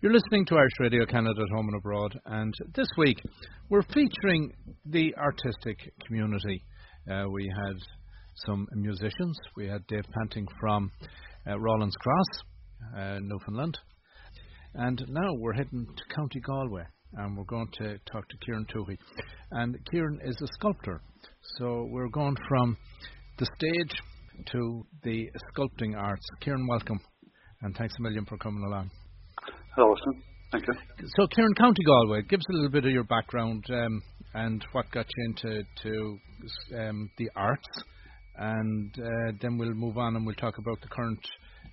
You're listening to Irish Radio Canada at home and abroad, and this week we're featuring the artistic community. Uh, we had some musicians. We had Dave Panting from uh, Rawlins Cross, uh, Newfoundland, and now we're heading to County Galway, and we're going to talk to Kieran Tuohy. And Kieran is a sculptor, so we're going from the stage to the sculpting arts. Kieran, welcome, and thanks a million for coming along. Awesome. Thank you. So, Kieran, County Galway, give us a little bit of your background um, and what got you into to, um, the arts, and uh, then we'll move on and we'll talk about the current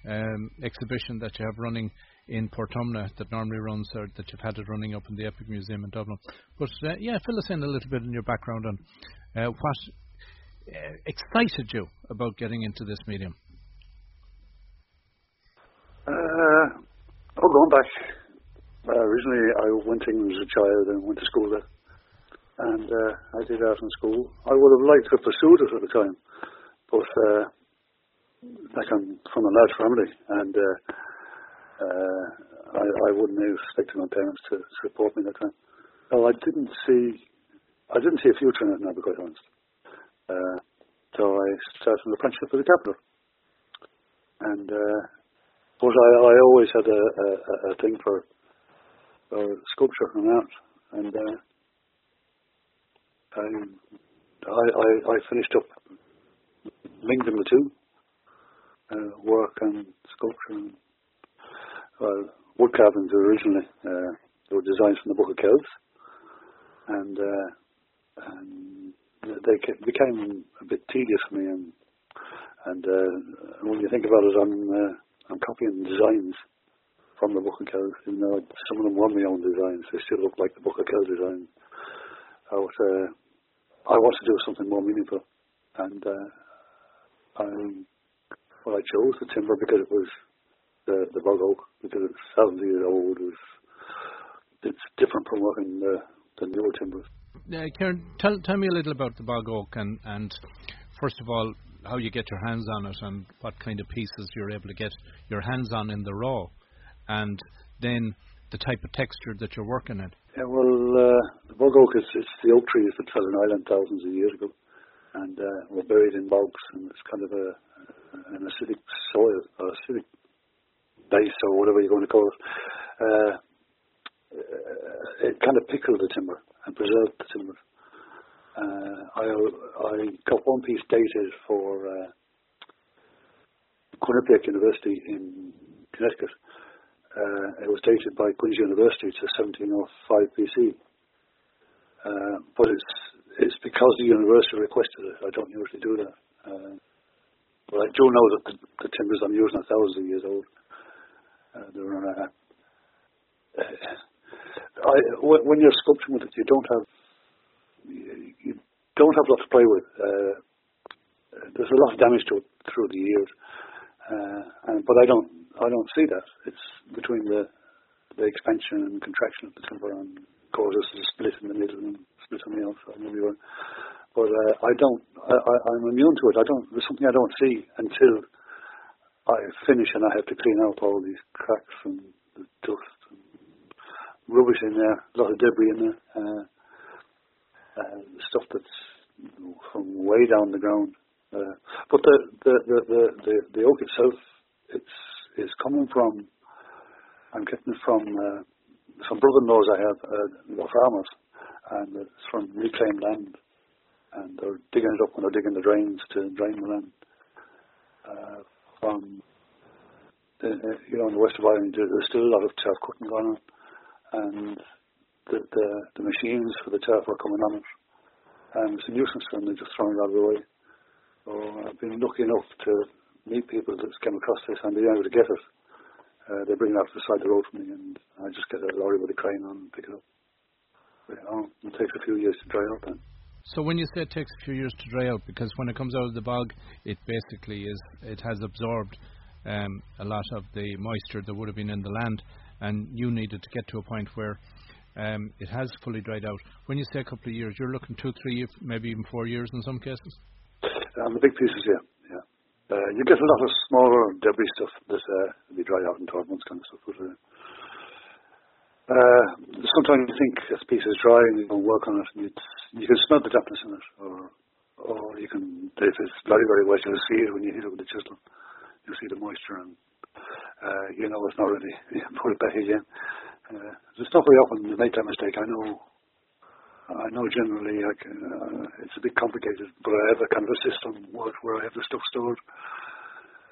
um, exhibition that you have running in Portumna that normally runs, or that you've had it running up in the Epic Museum in Dublin. But uh, yeah, fill us in a little bit in your background on uh, what uh, excited you about getting into this medium. Uh, Oh, going back. Uh, originally, I went to England as a child and went to school there. And uh, I did art in school. I would have liked to have pursued it at the time, but uh, like I'm from a large family, and uh, uh, I, I wouldn't have expected my parents to support me at the time. No, I didn't see, I didn't see a future in it. Now, to be quite honest. Uh, so I started an apprenticeship at the capital, and uh, but I, I always had a, a, a thing for, sculpture and art, and uh, I, I, I finished up linking the two, uh, work and sculpture. And, wood carvings originally uh, they were designs from the Book of Kells, and, uh, and they became a bit tedious for me. And and uh, when you think about it, I'm uh, I'm copying designs from the Book of Kells, even though some of them were my own designs. They still look like the Book of Kells design. I was, uh, I wanted to do something more meaningful, and uh, I, well, I chose the timber because it was the the bog oak because it's 70 years old. It was, it's different from working the the newer timbers. Uh, Kieran, tell tell me a little about the bog oak and and first of all, how you get your hands on it and what kind of pieces you're able to get your hands on in the raw, and then the type of texture that you're working in. Yeah, well, uh, the bog oak is it's the oak trees that fell in Ireland thousands of years ago, and uh, were buried in bogs, and it's kind of a an acidic soil or acidic base or whatever you're going to call it. Uh, it kind of pickled the timber and preserved the timber. Uh, I I got one piece dated for uh, Quinnipiac University in Connecticut. Uh, it was dated by Queen's University to 1705 BC. Uh, but it's it's because the university requested it. I don't usually do that. Uh, but I do know that the, the timbers I'm using are thousands of years old. Uh, they're, uh, I, when you're sculpting with it, you don't have you don't have a lot to play with. Uh, there's a lot of damage to it through the years, uh, and, but I don't I don't see that. It's between the the expansion and contraction of the timber and causes a split in the middle and split on the outside. But uh, I don't. I, I, I'm immune to it. I don't. There's something I don't see until I finish and I have to clean out all these cracks and the dust and rubbish in there, a lot of debris in there. Uh, uh, stuff that's from way down the ground. Uh, but the the, the the the the oak itself, it's is coming from. I'm getting from uh, some brother-in-laws I have. Uh, farmers, and it's from reclaimed land, and they're digging it up when they're digging the drains to drain the land. Uh, from the, uh, you know, in the west of Ireland, there's still a lot of turf cutting going on, and the, the, the machines for the turf are coming on it. And it's a nuisance and they're just throwing it out of the way. So I've been lucky enough to meet people that came across this and they're able to get it. Uh, they bring it out to the side of the road for me and I just get a lorry with a crane on and pick it up. But, you know, it takes a few years to dry out then. So when you say it takes a few years to dry out, because when it comes out of the bog, it basically is it has absorbed um, a lot of the moisture that would have been in the land, and you needed to get to a point where um, it has fully dried out. When you say a couple of years, you're looking two, three, maybe even four years in some cases. Um, the big pieces, yeah, yeah. Uh, you get a lot of smaller debris stuff that uh, be dried out in 12 months, kind of stuff. But, uh, sometimes you think a piece is dry and you go work on it, and you can smell the dampness in it, or or you can, if it's very very wet, you'll see it when you hit it with the chisel. You'll see the moisture, and uh, you know it's not ready. You put it back again. Uh, it's not very often you make that mistake. I know. I know generally I can, uh, it's a bit complicated, but I have a kind of a system where, where I have the stuff stored.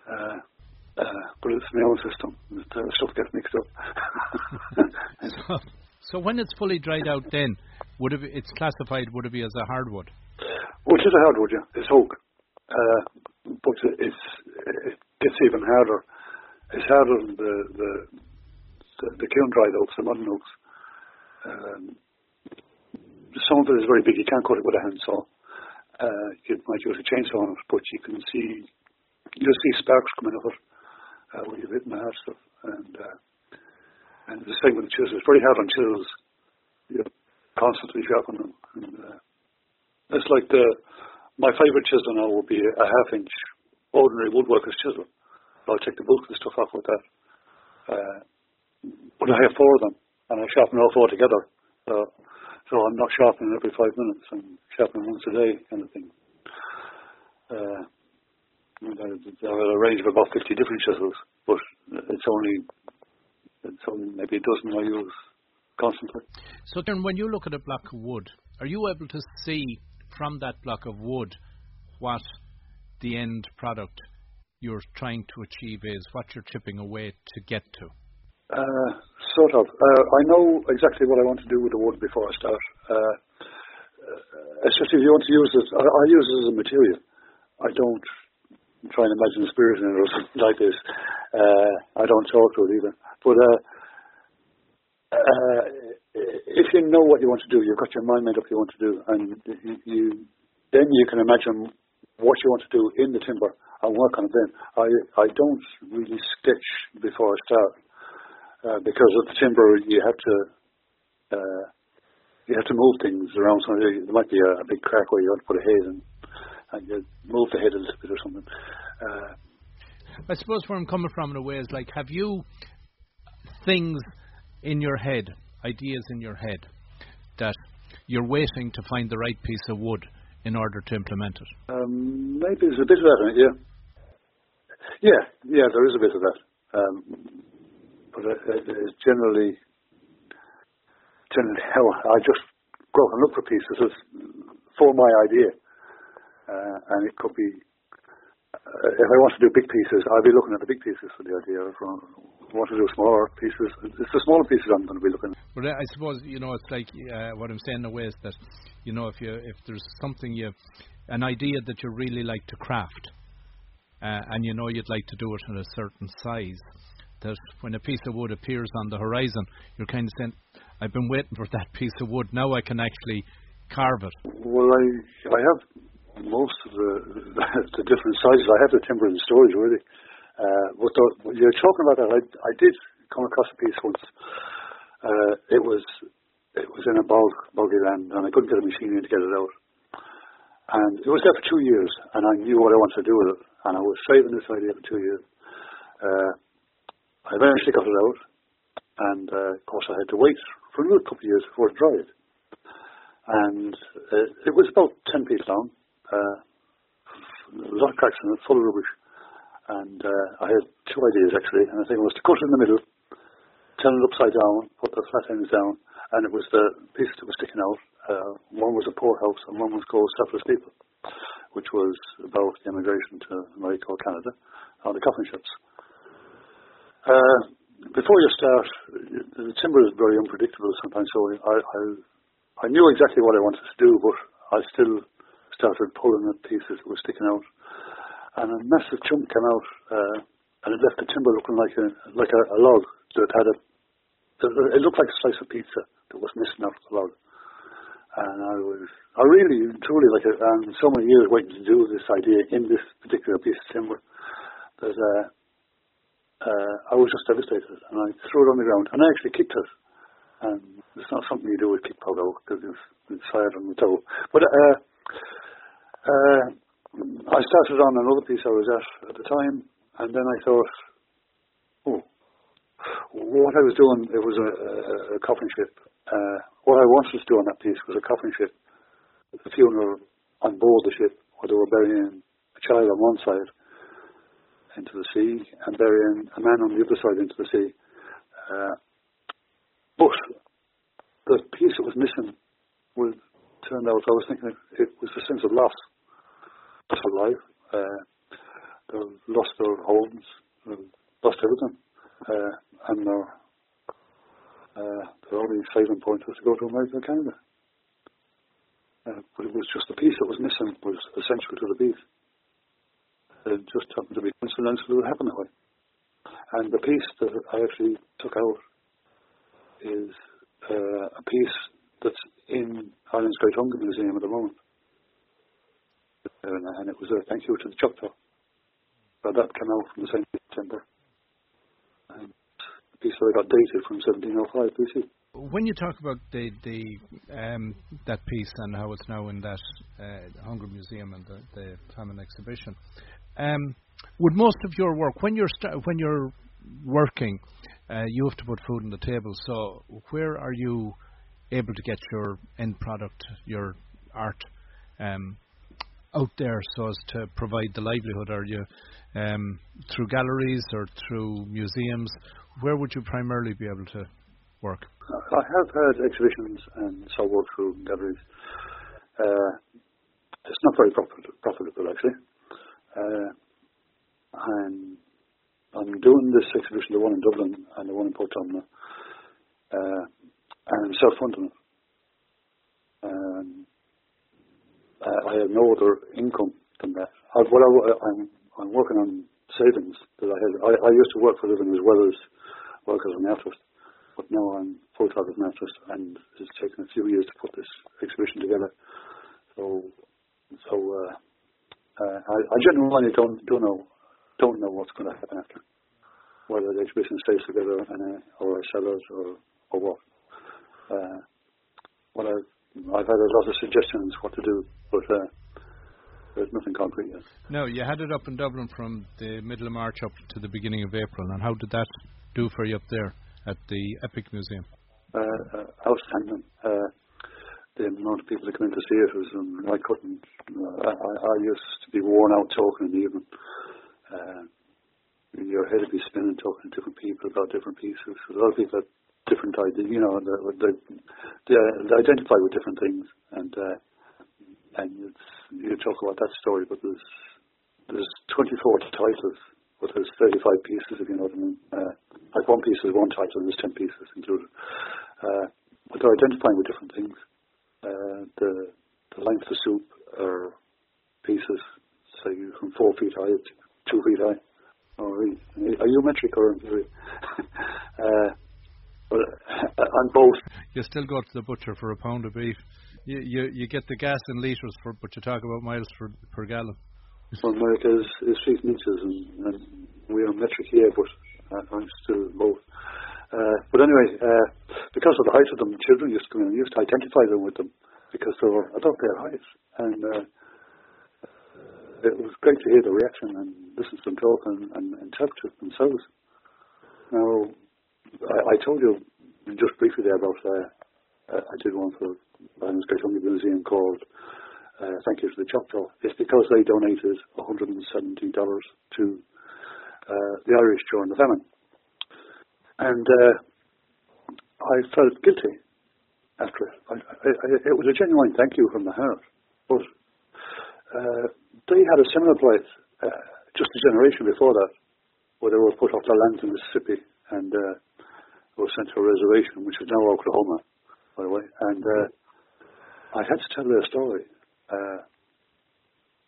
Uh, uh, but it's my own system. The uh, stuff gets mixed up. so, so when it's fully dried out, then would it be, it's classified? Would it be as a hardwood? Which is a hardwood, yeah. It's oak, uh, but it's it gets even harder. It's harder than the the the, kiln dried oaks, the modern oaks. Um, some of it is very big. You can't cut it with a handsaw. Uh, you might use a chainsaw on it, but you can see you'll see sparks coming off it uh, when you've hit the hard stuff. And uh, and the same with the chisels. It's very hard on chisels. You're constantly sharpening them. And, uh, it's like the my favourite chisel now would be a half inch ordinary woodworker's chisel. I'll take the bulk of the stuff off with that. Uh, but I have four of them, and I sharpen all four together. So, so I'm not sharpening every five minutes. I'm sharpening once a day, kind of thing. Uh, are a range of about 50 different chisels, but it's only it's only maybe a dozen I use constantly. So then, when you look at a block of wood, are you able to see from that block of wood what the end product you're trying to achieve is, what you're chipping away to get to? Uh, sort of. Uh, I know exactly what I want to do with the wood before I start. Uh, uh especially if you want to use it, I, I use it as a material. I don't try and imagine a spirit in it or something like this. Uh, I don't talk to it either. But if you know what you want to do, you've got your mind made up you want to do, and you then you can imagine what you want to do in the timber and work on it. Then I I don't really sketch before I start uh, because of the timber you have to. Uh, you have to move things around. So there might be a, a big crack where you want to put a head in and you move the head a little bit or something. Uh, I suppose where I'm coming from in a way is like, have you things in your head, ideas in your head, that you're waiting to find the right piece of wood in order to implement it? Um, maybe there's a bit of that in it, yeah. Yeah, yeah, there is a bit of that. Um, but it, it, it's generally, generally I just go and look for pieces for my idea. Uh, and it could be uh, if I want to do big pieces, I'll be looking at the big pieces for the idea. If I want to do smaller pieces, it's the smaller pieces I'm going to be looking at. But I suppose you know it's like uh, what I'm saying in a way is that you know if you if there's something you an idea that you really like to craft, uh, and you know you'd like to do it in a certain size, that when a piece of wood appears on the horizon, you're kind of saying, I've been waiting for that piece of wood. Now I can actually carve it. Well, I I have most of the, the different sizes. I have the timber in storage already. Uh, but the, you're talking about that, I, I did come across a piece once. Uh, it was it was in a bog, boggy land, and I couldn't get a machine in to get it out. And it was there for two years, and I knew what I wanted to do with it, and I was saving this idea for two years. Uh, I eventually got it out, and uh, of course I had to wait for another couple of years before it dried. And uh, it was about 10 feet long, uh, a lot of cracks in it, full of rubbish. And uh, I had two ideas actually, and I think it was to cut it in the middle, turn it upside down, put the flat ends down, and it was the piece that was sticking out. Uh, one was a poorhouse, and one was called Selfless People, which was about the immigration to America or Canada, or the coffin ships. Uh, before you start, the timber is very unpredictable sometimes, so I, I, I knew exactly what I wanted to do, but I still started pulling at pieces that were sticking out, and a massive chunk came out, uh, and it left the timber looking like a like a, a log that had a. It looked like a slice of pizza that was missing out of the log, and I was I really truly like and so many years waiting to do this idea in this particular piece of timber that uh, uh, I was just devastated, and I threw it on the ground, and I actually kicked it. And it's not something you do with kick polo because it's, it's hard on the toe. But uh, uh, I started on another piece I was at at the time, and then I thought, oh, what I was doing, it was a, a, a coffin ship, uh, what I wanted to do on that piece was a coffin ship, a funeral on board the ship, where they were burying a child on one side into the sea and burying a man on the other side into the sea. Uh, but the piece that was missing was turned out, I was thinking it, was a sense of loss. Loss of life. Uh, they've lost their homes, they've lost everything. Uh, and their, uh, their only saving point was to go to America or Canada. Uh, but it was just the piece that was missing was essential to the piece. It just happened to be coincidental that it happened that way. And the piece that I actually took out is uh, a piece that's in Ireland's Great Hunger Museum at the moment. And, it was a thank you to the Choctaw. But that came out from the same September. And the piece that I got dated from 1705 BC. When you talk about the, the um, that piece and how it's now in that uh, Hunger Museum and the, the famine exhibition, um, would most of your work when you're st- when you're working, uh, you have to put food on the table. So where are you able to get your end product, your art, um, out there so as to provide the livelihood? Are you um, through galleries or through museums? Where would you primarily be able to work? I have had exhibitions and so work through galleries. Uh, it's not very profit- profitable actually. Uh, and I'm doing this exhibition, the one in Dublin and the one in Portumna, uh, and I'm self-funding it. Um, I have no other income than that. I've, well, I, am I'm, I'm working on savings that I had. I, I used to work for a living as well as work as an artist, but now I'm full-time as an artist, and it's taken a few years to put this exhibition together. So, so uh, uh, I, I genuinely don't don't know don't know what's going to happen after. Whether the exhibition stays together and, uh, or I sell it or, or what. Uh, what I've, I've had a lot of suggestions what to do, but uh, there's nothing concrete yet. No, you had it up in Dublin from the middle of March up to the beginning of April, and how did that do for you up there at the Epic Museum? Uh, uh, outstanding. The amount of people that come in to see it was, um, I couldn't. Uh, I, I used to be worn out talking in the evening. Uh, your head would be spinning talking to different people about different pieces. A lot of people have different ideas, you know, they, they, they, identify with different things, and uh, and you talk about that story, but there's there's 24 titles, but there's 35 pieces, if you know what I mean. Uh, like one piece is one title, and there's 10 pieces included. Uh, but they're identifying with different things. Uh, the the length of soup are pieces, say from four feet high to two feet high. Oh, are you metric or uh, but uh, on both? You still go to the butcher for a pound of beef. You you, you get the gas in litres for, but you talk about miles for, per gallon. Well, America is, is feet and inches, and, and we are metric here, but uh, I'm still both. Uh, but anyway, uh, because of the height of them, children used to come in, used to identify them with them because they were about their height, and uh, it was great to hear the reaction and listen to them talk and, and interpret themselves. Now, I, I told you just briefly there about uh, uh I did one for Ireland's Great Museum called uh, Thank You to the Choctaw. It's because they donated $170 to uh, the Irish during the famine. And uh, I felt guilty after it. I, I, it was a genuine thank you from the heart. But uh, they had a similar plight uh, just a generation before that, where they were put off their lands in Mississippi and uh, were sent to a reservation, which is now Oklahoma, by the way. And uh, I had to tell their story. Uh,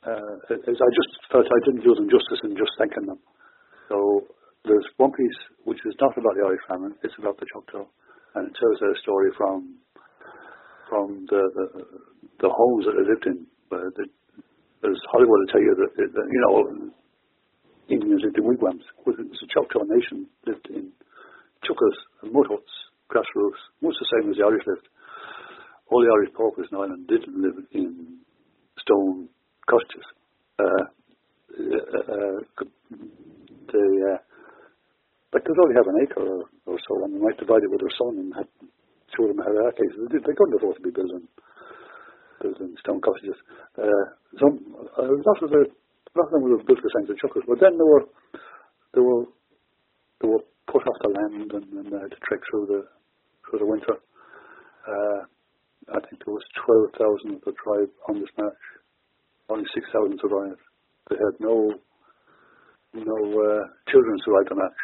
I just felt I didn't do them justice in just thanking them. So there's one piece which is not about the Irish famine; it's about the Choctaw, and it tells their story from from the the, the homes that they lived in, where the as Hollywood will tell you that, that you know, Indians lived in wigwams. It was a Choctaw nation lived in chukas and mud huts, grass roofs, much the same as the Irish lived. All the Irish paupers in Ireland didn't live in stone cottages. Uh, uh, uh, they, uh, like they'd only have an acre or, so, and they might divide it with their son and have two of them had arcades. They, they couldn't afford to be building building stone cottages. Uh, some a lot of the a of them were built for signs of chuckers, but then they were they were they were put off the land and, and they had to trek through the through the winter. Uh, I think there was twelve thousand of the tribe on this march. Only six thousand survived. They had no no uh, children survived the march.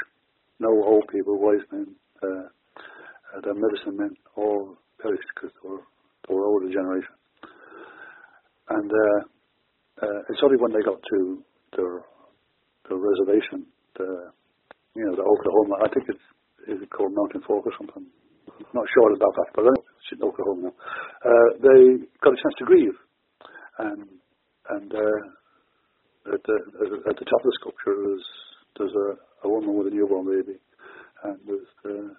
No old people, wise men, uh, the medicine men all perished because they were they were older generation. And uh, uh, it's only when they got to their their reservation, the you know the Oklahoma. I think it's is it called Mountain Fork or something. I'm not sure about that, but it's in Oklahoma now. Uh, they got a chance to grieve, and and uh, at the at the top of the sculpture there's there's a, a woman with a newborn baby, and there's the,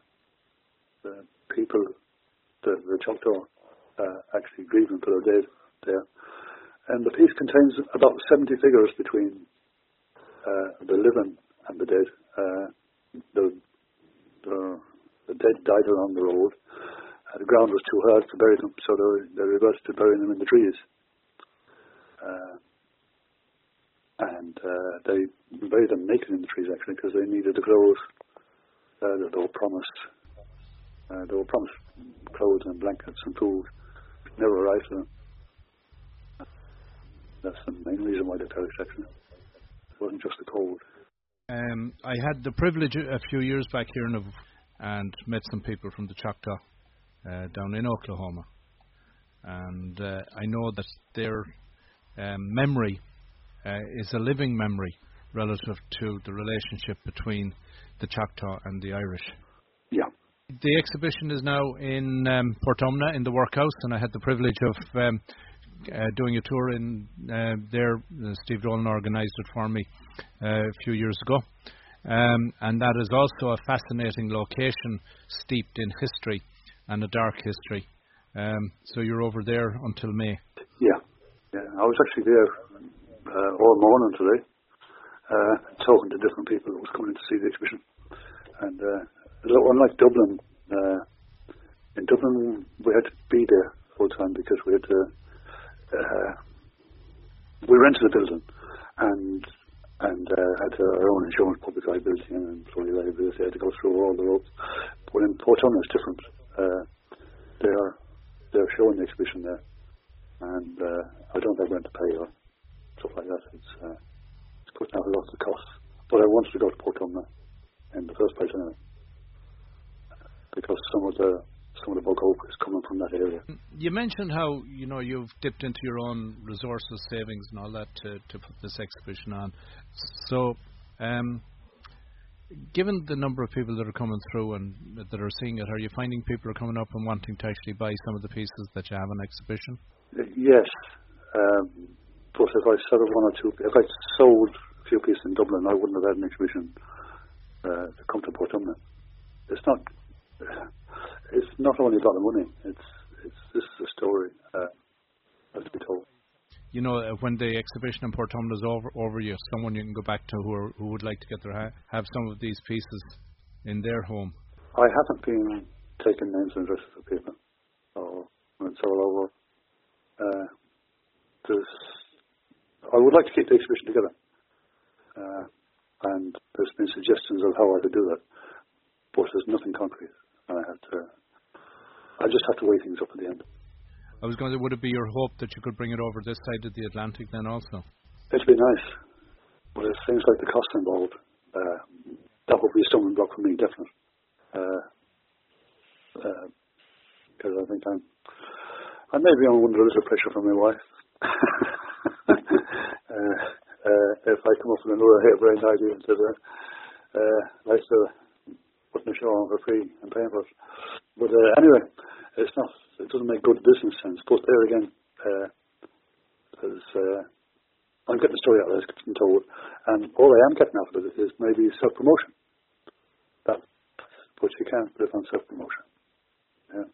the people, the the Choctaw, uh, actually grieving for their dead there. And the piece contains about 70 figures between uh, the living and the dead. Uh, the, the, the dead died along the road. Uh, the ground was too hard to bury them, so they, they reverted to burying them in the trees. Uh, and uh, they buried them naked in the trees actually because they needed the clothes uh, that they were promised. Uh, they were promised clothes and blankets and food. Never arrived to them. That's the main reason why they perished actually. It wasn't just the cold. Um, I had the privilege a few years back here in and met some people from the Choctaw uh, down in Oklahoma, and uh, I know that their um, memory uh, is a living memory relative to the relationship between the Choctaw and the Irish. Yeah. The exhibition is now in um, Portumna in the workhouse, and I had the privilege of um, uh, doing a tour in uh, there. Uh, Steve Dolan organised it for me uh, a few years ago. Um, and that is also a fascinating location steeped in history and a dark history. Um, so you're over there until May. Yeah, yeah. I was actually there uh, all morning today, uh, talking to different people that was coming to see the exhibition. And unlike Dublin, in Dublin we had to be there full time because we had to uh, we rented a building and and uh, had our own insurance, public liability and employee liability. I had to go through all the ropes. But in Portumna it's different. Uh, they are they're showing the exhibition there, and uh, I don't have rent to pay or stuff like that. It's uh, it's putting out a lot of costs. But I wanted to go to Portumna in the first place anyway, because some of the some of the bog oak is coming from that area. You mentioned how you know you've dipped into your own resources, savings, and all that to to put this exhibition on. So, um, given the number of people that are coming through and that are seeing it, are you finding people are coming up and wanting to actually buy some of the pieces that you have on exhibition? Yes, um, but if I sold one or two, if I sold a few pieces in Dublin, I wouldn't have had an exhibition uh, to come to Portumna. It's not it's not only about the money. It's it's this is a story uh, has to be told. You know, uh, when the exhibition in Portumna is over, over you, someone you can go back to who are, who would like to get their ha- have some of these pieces in their home. I haven't been taking names and addresses of people, so it's all over. Uh, there's, I would like to keep the exhibition together, uh, and there's been suggestions of how I could do that, but there's nothing concrete. And I have to I just have to weigh things up at the end. I was going to. Would it be your hope that you could bring it over this side of the Atlantic then also? It'd be nice, but it seems like the cost involved. Uh, that would be a stumbling block for me, definitely. Because uh, uh, I think I'm, I may be under a little pressure from my wife. If I come up with another harebrained idea instead of uh, nice to putting a show on for free and paying for it. But uh, anyway, it's not. It doesn't make good business sense. But there again, uh, uh, I'm getting the story out there, it's getting told, and all I am getting out of it is maybe self promotion. That, but you can't live on self promotion. Yeah.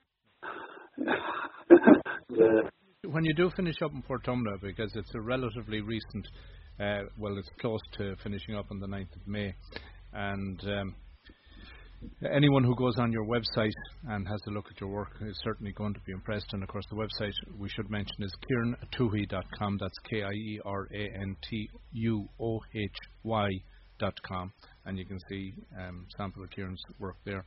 yeah. When you do finish up in Portumna, because it's a relatively recent, uh, well, it's close to finishing up on the 9th of May, and um, anyone who goes on your website and has a look at your work is certainly going to be impressed. And of course, the website we should mention is kierantuohy.com. That's K I E R A N T U O H Y.com. And you can see um, sample of Kieran's work there.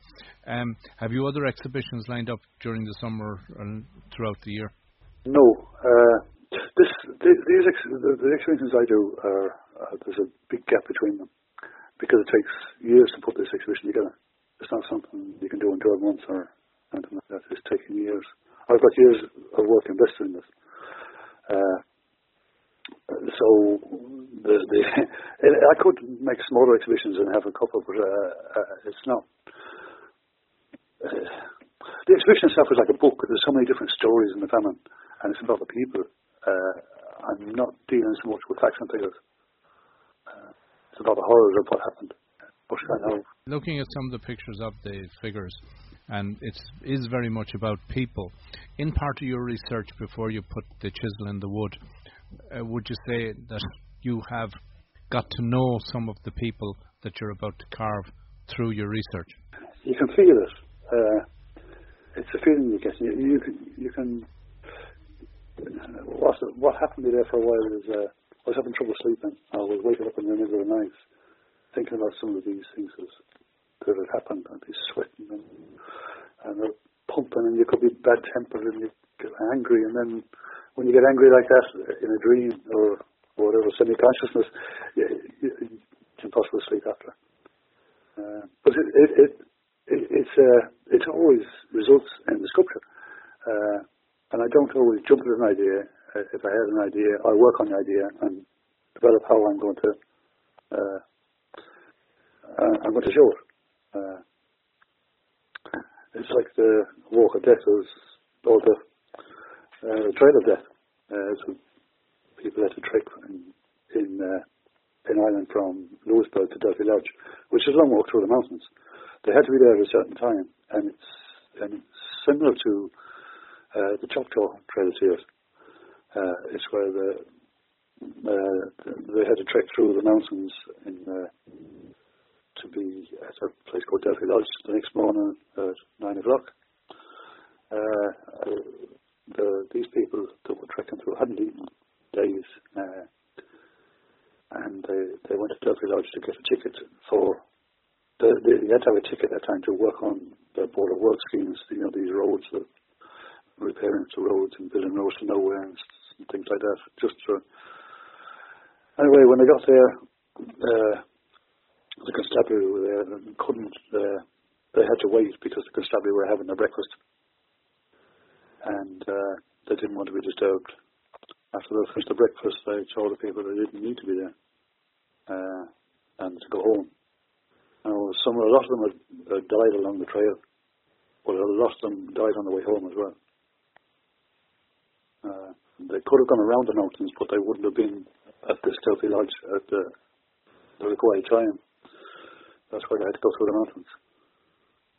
Um, have you other exhibitions lined up during the summer and throughout the year? No. Uh, these ex- the, the exhibitions I do are uh, there's a big gap between them because it takes years to put this exhibition together. It's not something you can do in 12 months or anything like that. It's taking years. I've got years of work invested in this. Uh, so the, the I could make smaller exhibitions and have a couple, but uh, uh, it's not. Uh, the exhibition itself is like a book. There's so many different stories in the famine, and it's about the people. Uh, I'm not dealing so much with facts and figures. Uh, it's about the horrors of what happened. Looking at some of the pictures of the figures, and it is very much about people. In part of your research, before you put the chisel in the wood, uh, would you say that you have got to know some of the people that you're about to carve through your research? You can feel it. Uh, it's a feeling you get. You, you can. You can what, what happened to me there for a while is uh, I was having trouble sleeping. I was waking up in the middle of the night thinking about some of these things that had happened. I'd be sweating and, and pumping, and you could be bad tempered and you get angry, and then when you get angry like that in a dream or, whatever semi consciousness, it's impossible to sleep after. Uh, but it, it, it, it it's uh, it always results in the sculpture, uh, and I don't always jump at an idea. Uh, if I have an idea, I work on the idea and develop how I'm going to uh, uh, I'm going to show it. Uh, it's like the walk of death, or the uh, trail of death. Uh, so people had to trek in in, uh, in Ireland from Louisburgh to Delphi Lodge, which is a long walk through the mountains. They had to be there at a certain time, and it's and it's similar to uh, the Choctaw Trail Uh, it's where the uh, they had to trek through the mountains in uh, to be at a place called Delphi Lodge the next morning at nine o'clock. Uh, the, these people that were trekking through hadn't eaten days, and they, they went to Delphi Lodge to get a ticket for. The, the, you had to have a ticket at that time to work on the Board of Work schemes, you know, these roads, the repairing the roads and building roads to nowhere and things like that. Just for anyway, when I got there, uh, the constabulary were there and couldn't. Uh, they had to wait because the constabulary were having their breakfast, and uh, they didn't want to be disturbed. After they finished the breakfast, they told the people they didn't need to be there uh, and to go home. Now, some a lot of them had, had died along the trail, but a lot of them died on the way home as well. They could have gone around the mountains, but they wouldn't have been at the Delphi Lodge at the, the required time. That's why they had to go through the mountains.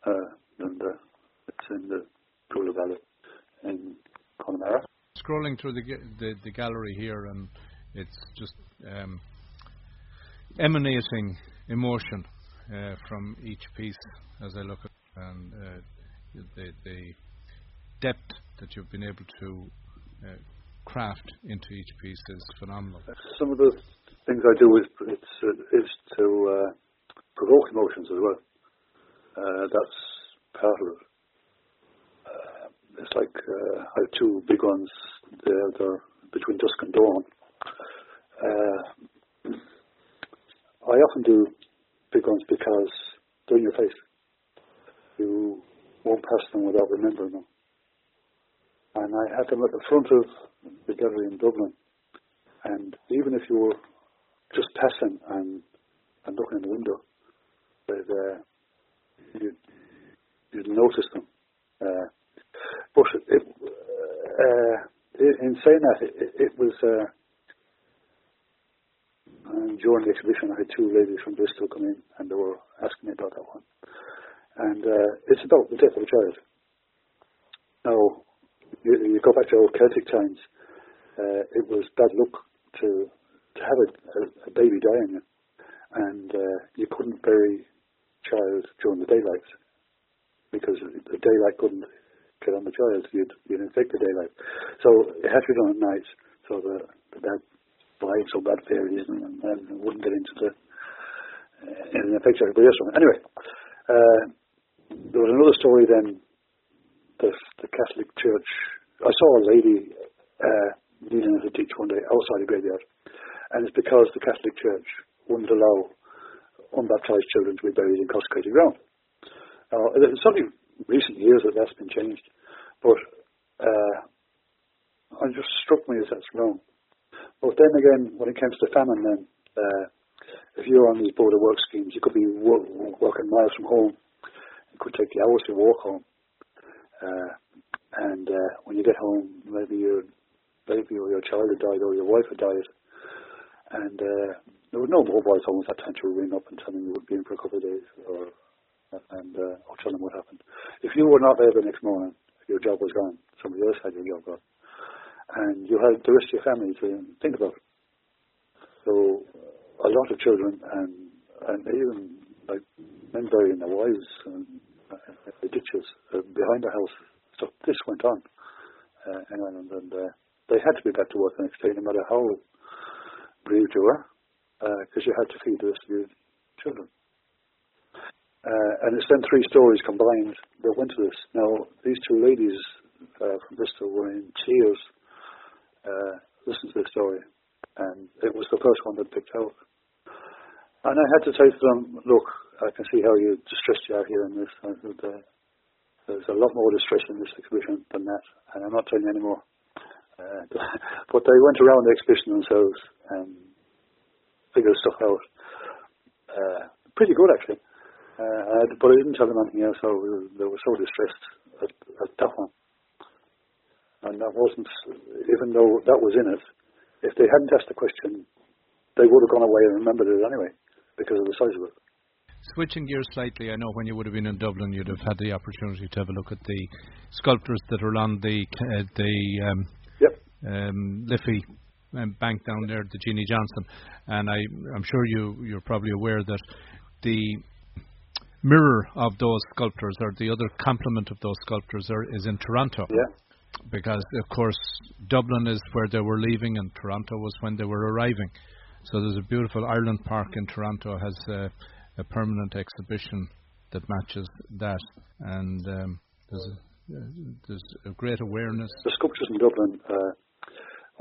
Uh, and uh, it's in the Doolough Valley in Connemara. Scrolling through the, the, the gallery here, and it's just um, emanating emotion uh, from each piece as I look at and uh, the, the depth that you've been able to uh, craft into each piece is phenomenal. Some of the things I do is it's, is to uh, provoke emotions as well. Uh, that's part of it. Uh, it's like uh, I have two big ones there. They're between dusk and dawn. Uh, I often do big ones because they're in your face. You won't pass them without remembering them. And I had them at the front of the gallery in Dublin. And even if you were just passing and, and looking in the window, but uh, you you notice them. Uh, but it, uh, in saying that, it, it was uh, during the exhibition. I had two ladies from Bristol come in, and they were asking me about that one. And uh, it's about the death of a child. Now, you, you go back to old Celtic times. Uh, it was bad luck to to have a, a, a baby dying, and uh, you couldn't bury child during the daylight because the daylight couldn't get on the child. You'd, you'd infect the daylight. So it had to be done at night so the, the bad vibes or bad fairies and, and wouldn't get into the uh, and infect everybody else. Anyway, uh, there was another story then that the Catholic Church. I saw a lady uh, kneeling as a ditch one day outside the graveyard, and it's because the Catholic Church wouldn't allow unbaptized children to be buried in consecrated ground. Now, it's only recent years that that's been changed, but uh, it just struck me as that's wrong. But then again, when it comes to famine, then uh, if you're on these border work schemes, you could be work, working miles from home. It could take you hours to walk home. Uh, and uh, when you get home, maybe your baby or your child had died or your wife had died, and uh, there were no mobile phones at that time to ring up and tell them you would be in for a couple of days or and uh, or tell them what happened. If you were not there the next morning, your job was gone. Somebody else had your job gone, and you had the rest of your family to think about. So a lot of children and and even like men burying their wives and uh, the ditches uh, behind the house. So this went on uh, in Ireland, and uh, they had to be back to work the next day, no matter how grieved you were because uh, you had to feed the rest of your children. Uh, and it's then three stories combined that went to this. Now, these two ladies uh, from Bristol were in tears uh, listening to the story, and it was the first one that picked out. And I had to say to them, look, I can see how you distressed you are here in this. Uh, there's a lot more distress in this exhibition than that, and I'm not telling you any more. But they went around the exhibition themselves and figured stuff out. Uh, pretty good actually. Uh, but I didn't tell them anything else, so they were so distressed at, at that one. And that wasn't, even though that was in it, if they hadn't asked the question, they would have gone away and remembered it anyway because of the size of it. Switching gears slightly, I know when you would have been in Dublin, you'd have had the opportunity to have a look at the sculptures that are on the uh, the um. Um, Liffey um, bank down there, the Jeanie Johnston, and I, I'm sure you you're probably aware that the mirror of those sculptures or the other complement of those sculptures are, is in Toronto. Yeah. Because of course Dublin is where they were leaving and Toronto was when they were arriving. So there's a beautiful Ireland Park in Toronto has a, a permanent exhibition that matches that, and um, there's a, there's a great awareness. The sculptures in Dublin uh,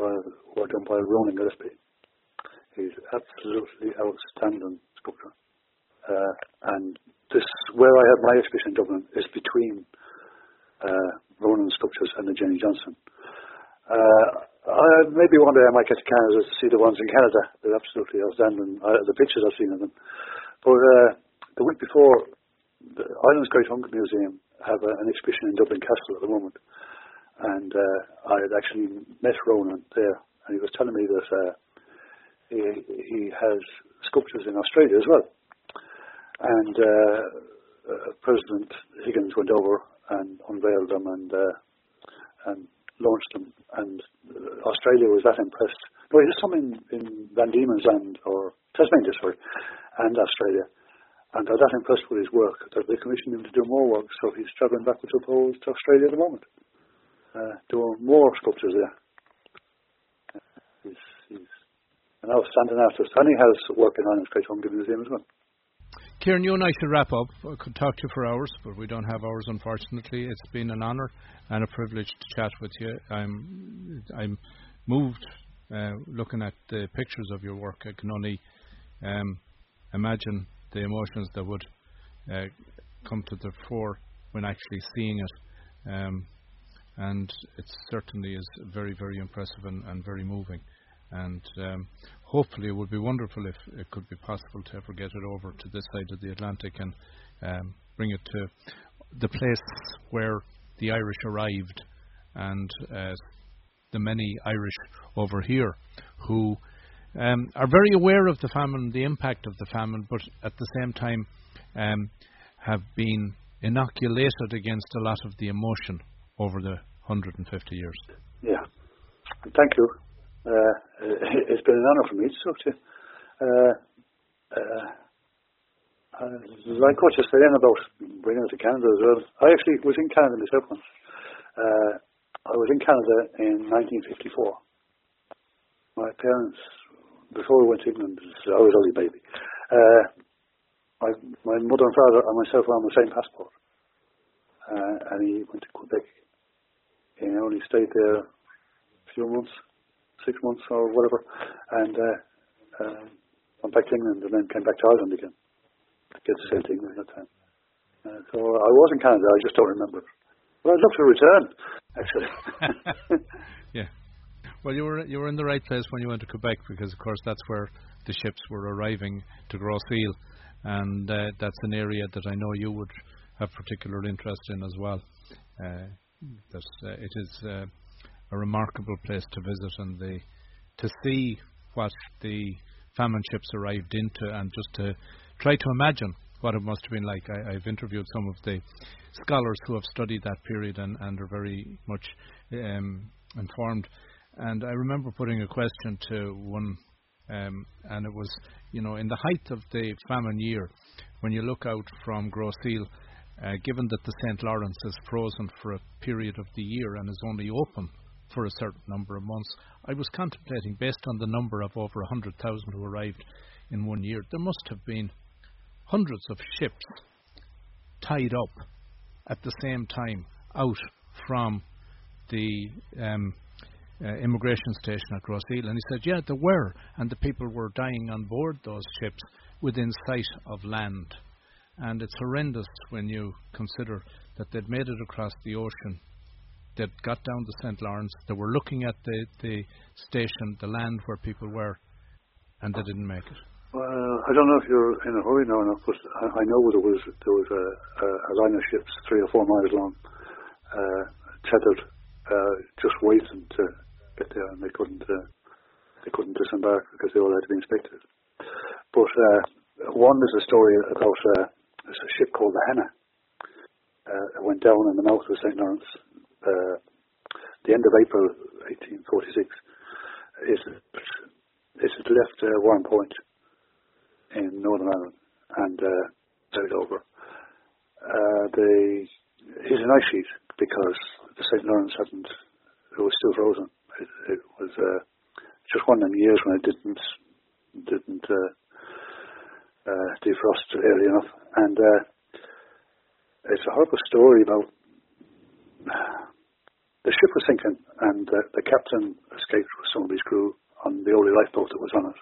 were, done by Rowan Gillespie. He's absolutely outstanding sculptor. Uh, and this, where I have my exhibition in Dublin, is between uh, Rowan sculptures and the Jeanie Johnston. Uh, I, maybe one day I might get to Canada to see the ones in Canada. They're absolutely outstanding. Uh, the pictures I've seen of them. But uh, the week before, the Ireland's Great Hunger Museum have a, an exhibition in Dublin Castle at the moment and uh, I had actually met Rowan there, and he was telling me that uh, he, he has sculptures in Australia as well. And uh, uh President Higgins went over and unveiled them and uh, and launched them, and uh, Australia was that impressed. No, he did some in, in Van Diemen's Land or Tasmania, sorry, and Australia. And they're that impressed with his work that they commissioned him to do more work, so he's travelling backwards and to Australia at the moment uh, doing more sculptures there. He's, he's an outstanding artist, and he has work in Ireland's Great Museum as well. Kieran, you and I should wrap up. I could talk to you for hours, but we don't have hours, unfortunately. It's been an honour and a privilege to chat with you. I'm, I'm moved uh, looking at the pictures of your work. I can only um, imagine the emotions that would uh, come to the fore when actually seeing it. Um, and it certainly is very, very impressive and, and very moving. And um, hopefully, it would be wonderful if it could be possible to ever get it over to this side of the Atlantic and um, bring it to the place where the Irish arrived and uh, the many Irish over here who um, are very aware of the famine, the impact of the famine, but at the same time um, have been inoculated against a lot of the emotion over the 150 years. Yeah. Thank you. Uh, it's been an honour for me to talk to you. Uh, uh, like what you said then about bringing it to Canada as well. I actually was in Canada myself once. Uh, I was in Canada in 1954. My parents, before we went to England, I was only a baby. Uh, my, my mother and father and myself were on the same passport. Uh, and he went to Quebec. He only stayed there a few months, six months or whatever, and uh, uh, went back to England and then came back to Ireland again. Get the same thing at that time. Uh, so I was in Canada, I just don't remember. Well, I'd love to return, actually. yeah. Well, you were you were in the right place when you went to Quebec because, of course, that's where the ships were arriving to Grosse Isle, and uh, that's an area that I know you would have particular interest in as well. Uh, that uh, it is uh, a remarkable place to visit and the to see what the famine ships arrived into and just to try to imagine what it must have been like. I, have interviewed some of the scholars who have studied that period and, and are very much um, informed. And I remember putting a question to one, um, and it was, you know, in the height of the famine year, when you look out from Grosse Isle, uh, given that the St. Lawrence is frozen for a period of the year and is only open for a certain number of months, I was contemplating, based on the number of over 100,000 who arrived in one year, there must have been hundreds of ships tied up at the same time out from the um, uh, immigration station at Isle. And he said, yeah, there were, and the people were dying on board those ships within sight of land. And it's horrendous when you consider that they'd made it across the ocean. They'd got down the St. Lawrence. They were looking at the, the station, the land where people were, and they didn't make it. Well, I don't know if you're in a hurry now enough, but I, I know there was there was a, a, a line of ships three or four miles long, uh, tethered, uh, just waiting to get there, and they couldn't uh, they couldn't disembark because they all had to be inspected. But uh, one is a story about uh, there's a ship called the Hannah. Uh, it went down in the mouth of the St. Lawrence uh, the end of April 1846. It, it had left uh, Warrenpoint in Northern Ireland and uh, sailed over. Uh, the, it was an ice sheet because the St. Lawrence hadn't, it was still frozen. It, it was uh, just one of them years when it didn't, didn't uh, uh, defrost early enough. And uh, it's a horrible story about the ship was sinking, and uh, the captain escaped with some of his crew on the only lifeboat that was on it.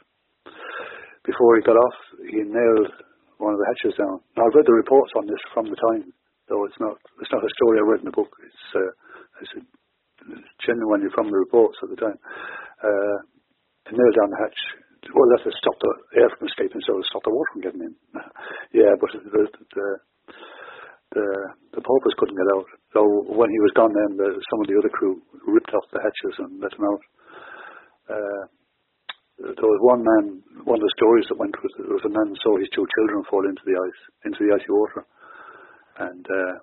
Before he got off, he nailed one of the hatches down. Now, I've read the reports on this from the time, though it's not it's not a story I read in the book. It's uh, it's a genuinely from the reports at the time. Uh, nailed down the hatch well, that has stopped the air from escaping, so it stopped the water from getting in. yeah, but the, the, the, the porpoise couldn't get out. So when he was gone, then the, some of the other crew ripped off the hatches and let him out. Uh, there was one man, one of the stories that went was there was a man saw his two children fall into the ice, into the icy water, and uh,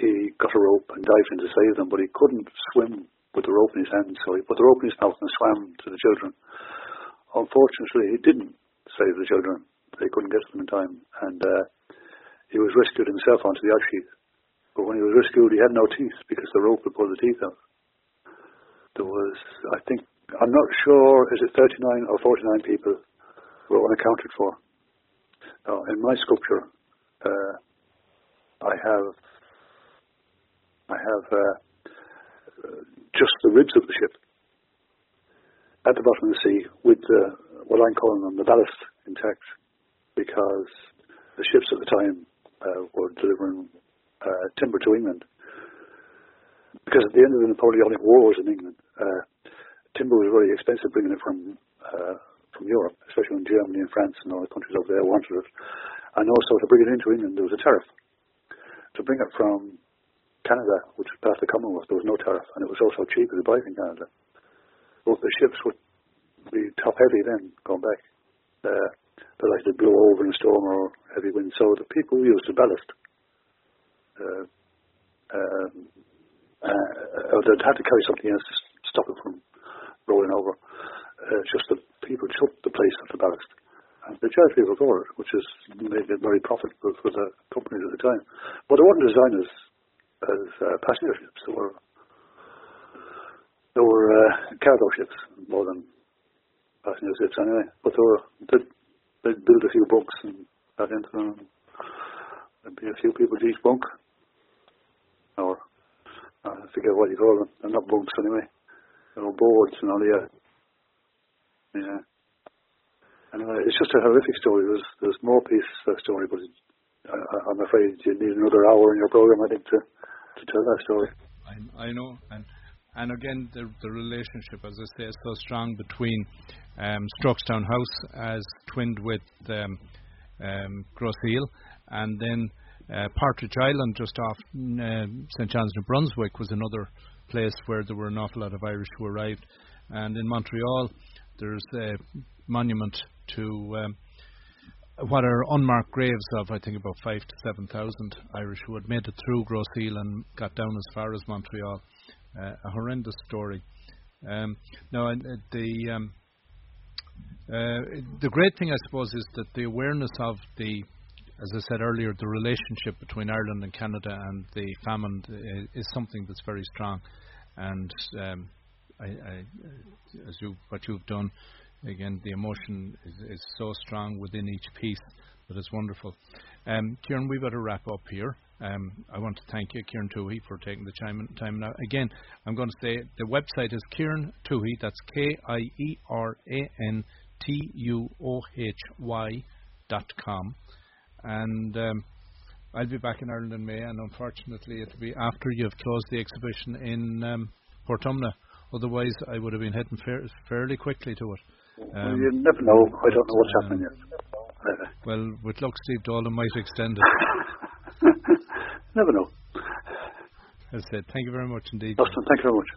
he got a rope and dived in to save them, but he couldn't swim with the rope in his hand, so he put the rope in his mouth and swam to the children. Unfortunately, he didn't save the children. They couldn't get to them in time, and uh, he was rescued himself onto the ice sheet. But when he was rescued, he had no teeth because the rope had pulled the teeth out. There was, I think, I'm not sure, is it 39 or 49 people were unaccounted for. Now, in my sculpture, uh, I have, I have uh, just the ribs of the ship at the bottom of the sea with the, what I'm calling them the ballast intact because the ships at the time uh, were delivering uh, timber to England. Because at the end of the Napoleonic Wars in England, uh, timber was very expensive bringing it from uh, from Europe, especially when Germany and France and all the countries over there wanted it. And also to bring it into England, there was a tariff. To bring it from Canada, which was part of the Commonwealth, there was no tariff, and it was also cheaper to buy in Canada both the ships would be top heavy then going back. Uh, they like to blow over in a storm or heavy wind. So the people used the ballast. Uh, um, uh, they'd had to carry something else to stop it from rolling over. Uh, just the people took the place of the ballast And they charged people for it, which has made it very profitable for the companies at the time. But they weren't designed as as uh, passenger ships. They were they were uh, cargo ships more than passenger ships anyway. But they were they'd, they'd build a few bunks and got into them. There'd be a few people in each bunk, or uh, I forget what you call them. They're not bunks anyway. They were boards and all. Yeah, yeah. Anyway, it's just a horrific story. There's there's more piece to the story, but it, I, I'm afraid you need another hour in your program, I think, to to tell that story. I, I know, and and again, the the relationship, as I say, is so strong between um, Strokestown House as twinned with um, um, Grosse and then uh, Partridge Island, just off uh, St John's, New Brunswick, was another place where there were an awful lot of Irish who arrived, and in Montreal, there's a monument to um, what are unmarked graves of, I think, about five to seven thousand Irish who had made it through Grosse and got down as far as Montreal. Uh, a horrendous story. Um, now, uh, the um, uh, the great thing, I suppose, is that the awareness of the, as I said earlier, the relationship between Ireland and Canada and the famine is, is something that's very strong. And um, I, I, as you what you've done, again, the emotion is, is so strong within each piece that it's wonderful. Um, Kieran, we've got to wrap up here. Um, I want to thank you, Kieran Tuohy, for taking the time, time now. Again, I'm going to say the website is Kieran Tuohy, that's K I E R A N T U O H Y dot com. And um, I'll be back in Ireland in May, and unfortunately, it'll be after you've closed the exhibition in um, Portumna. Otherwise, I would have been heading fair, fairly quickly to it. Um, you never know. I don't know what's happening yet. Well, with luck, Steve Dolan might extend it. never know. As I said, thank you very much indeed. Austin, thank you very much.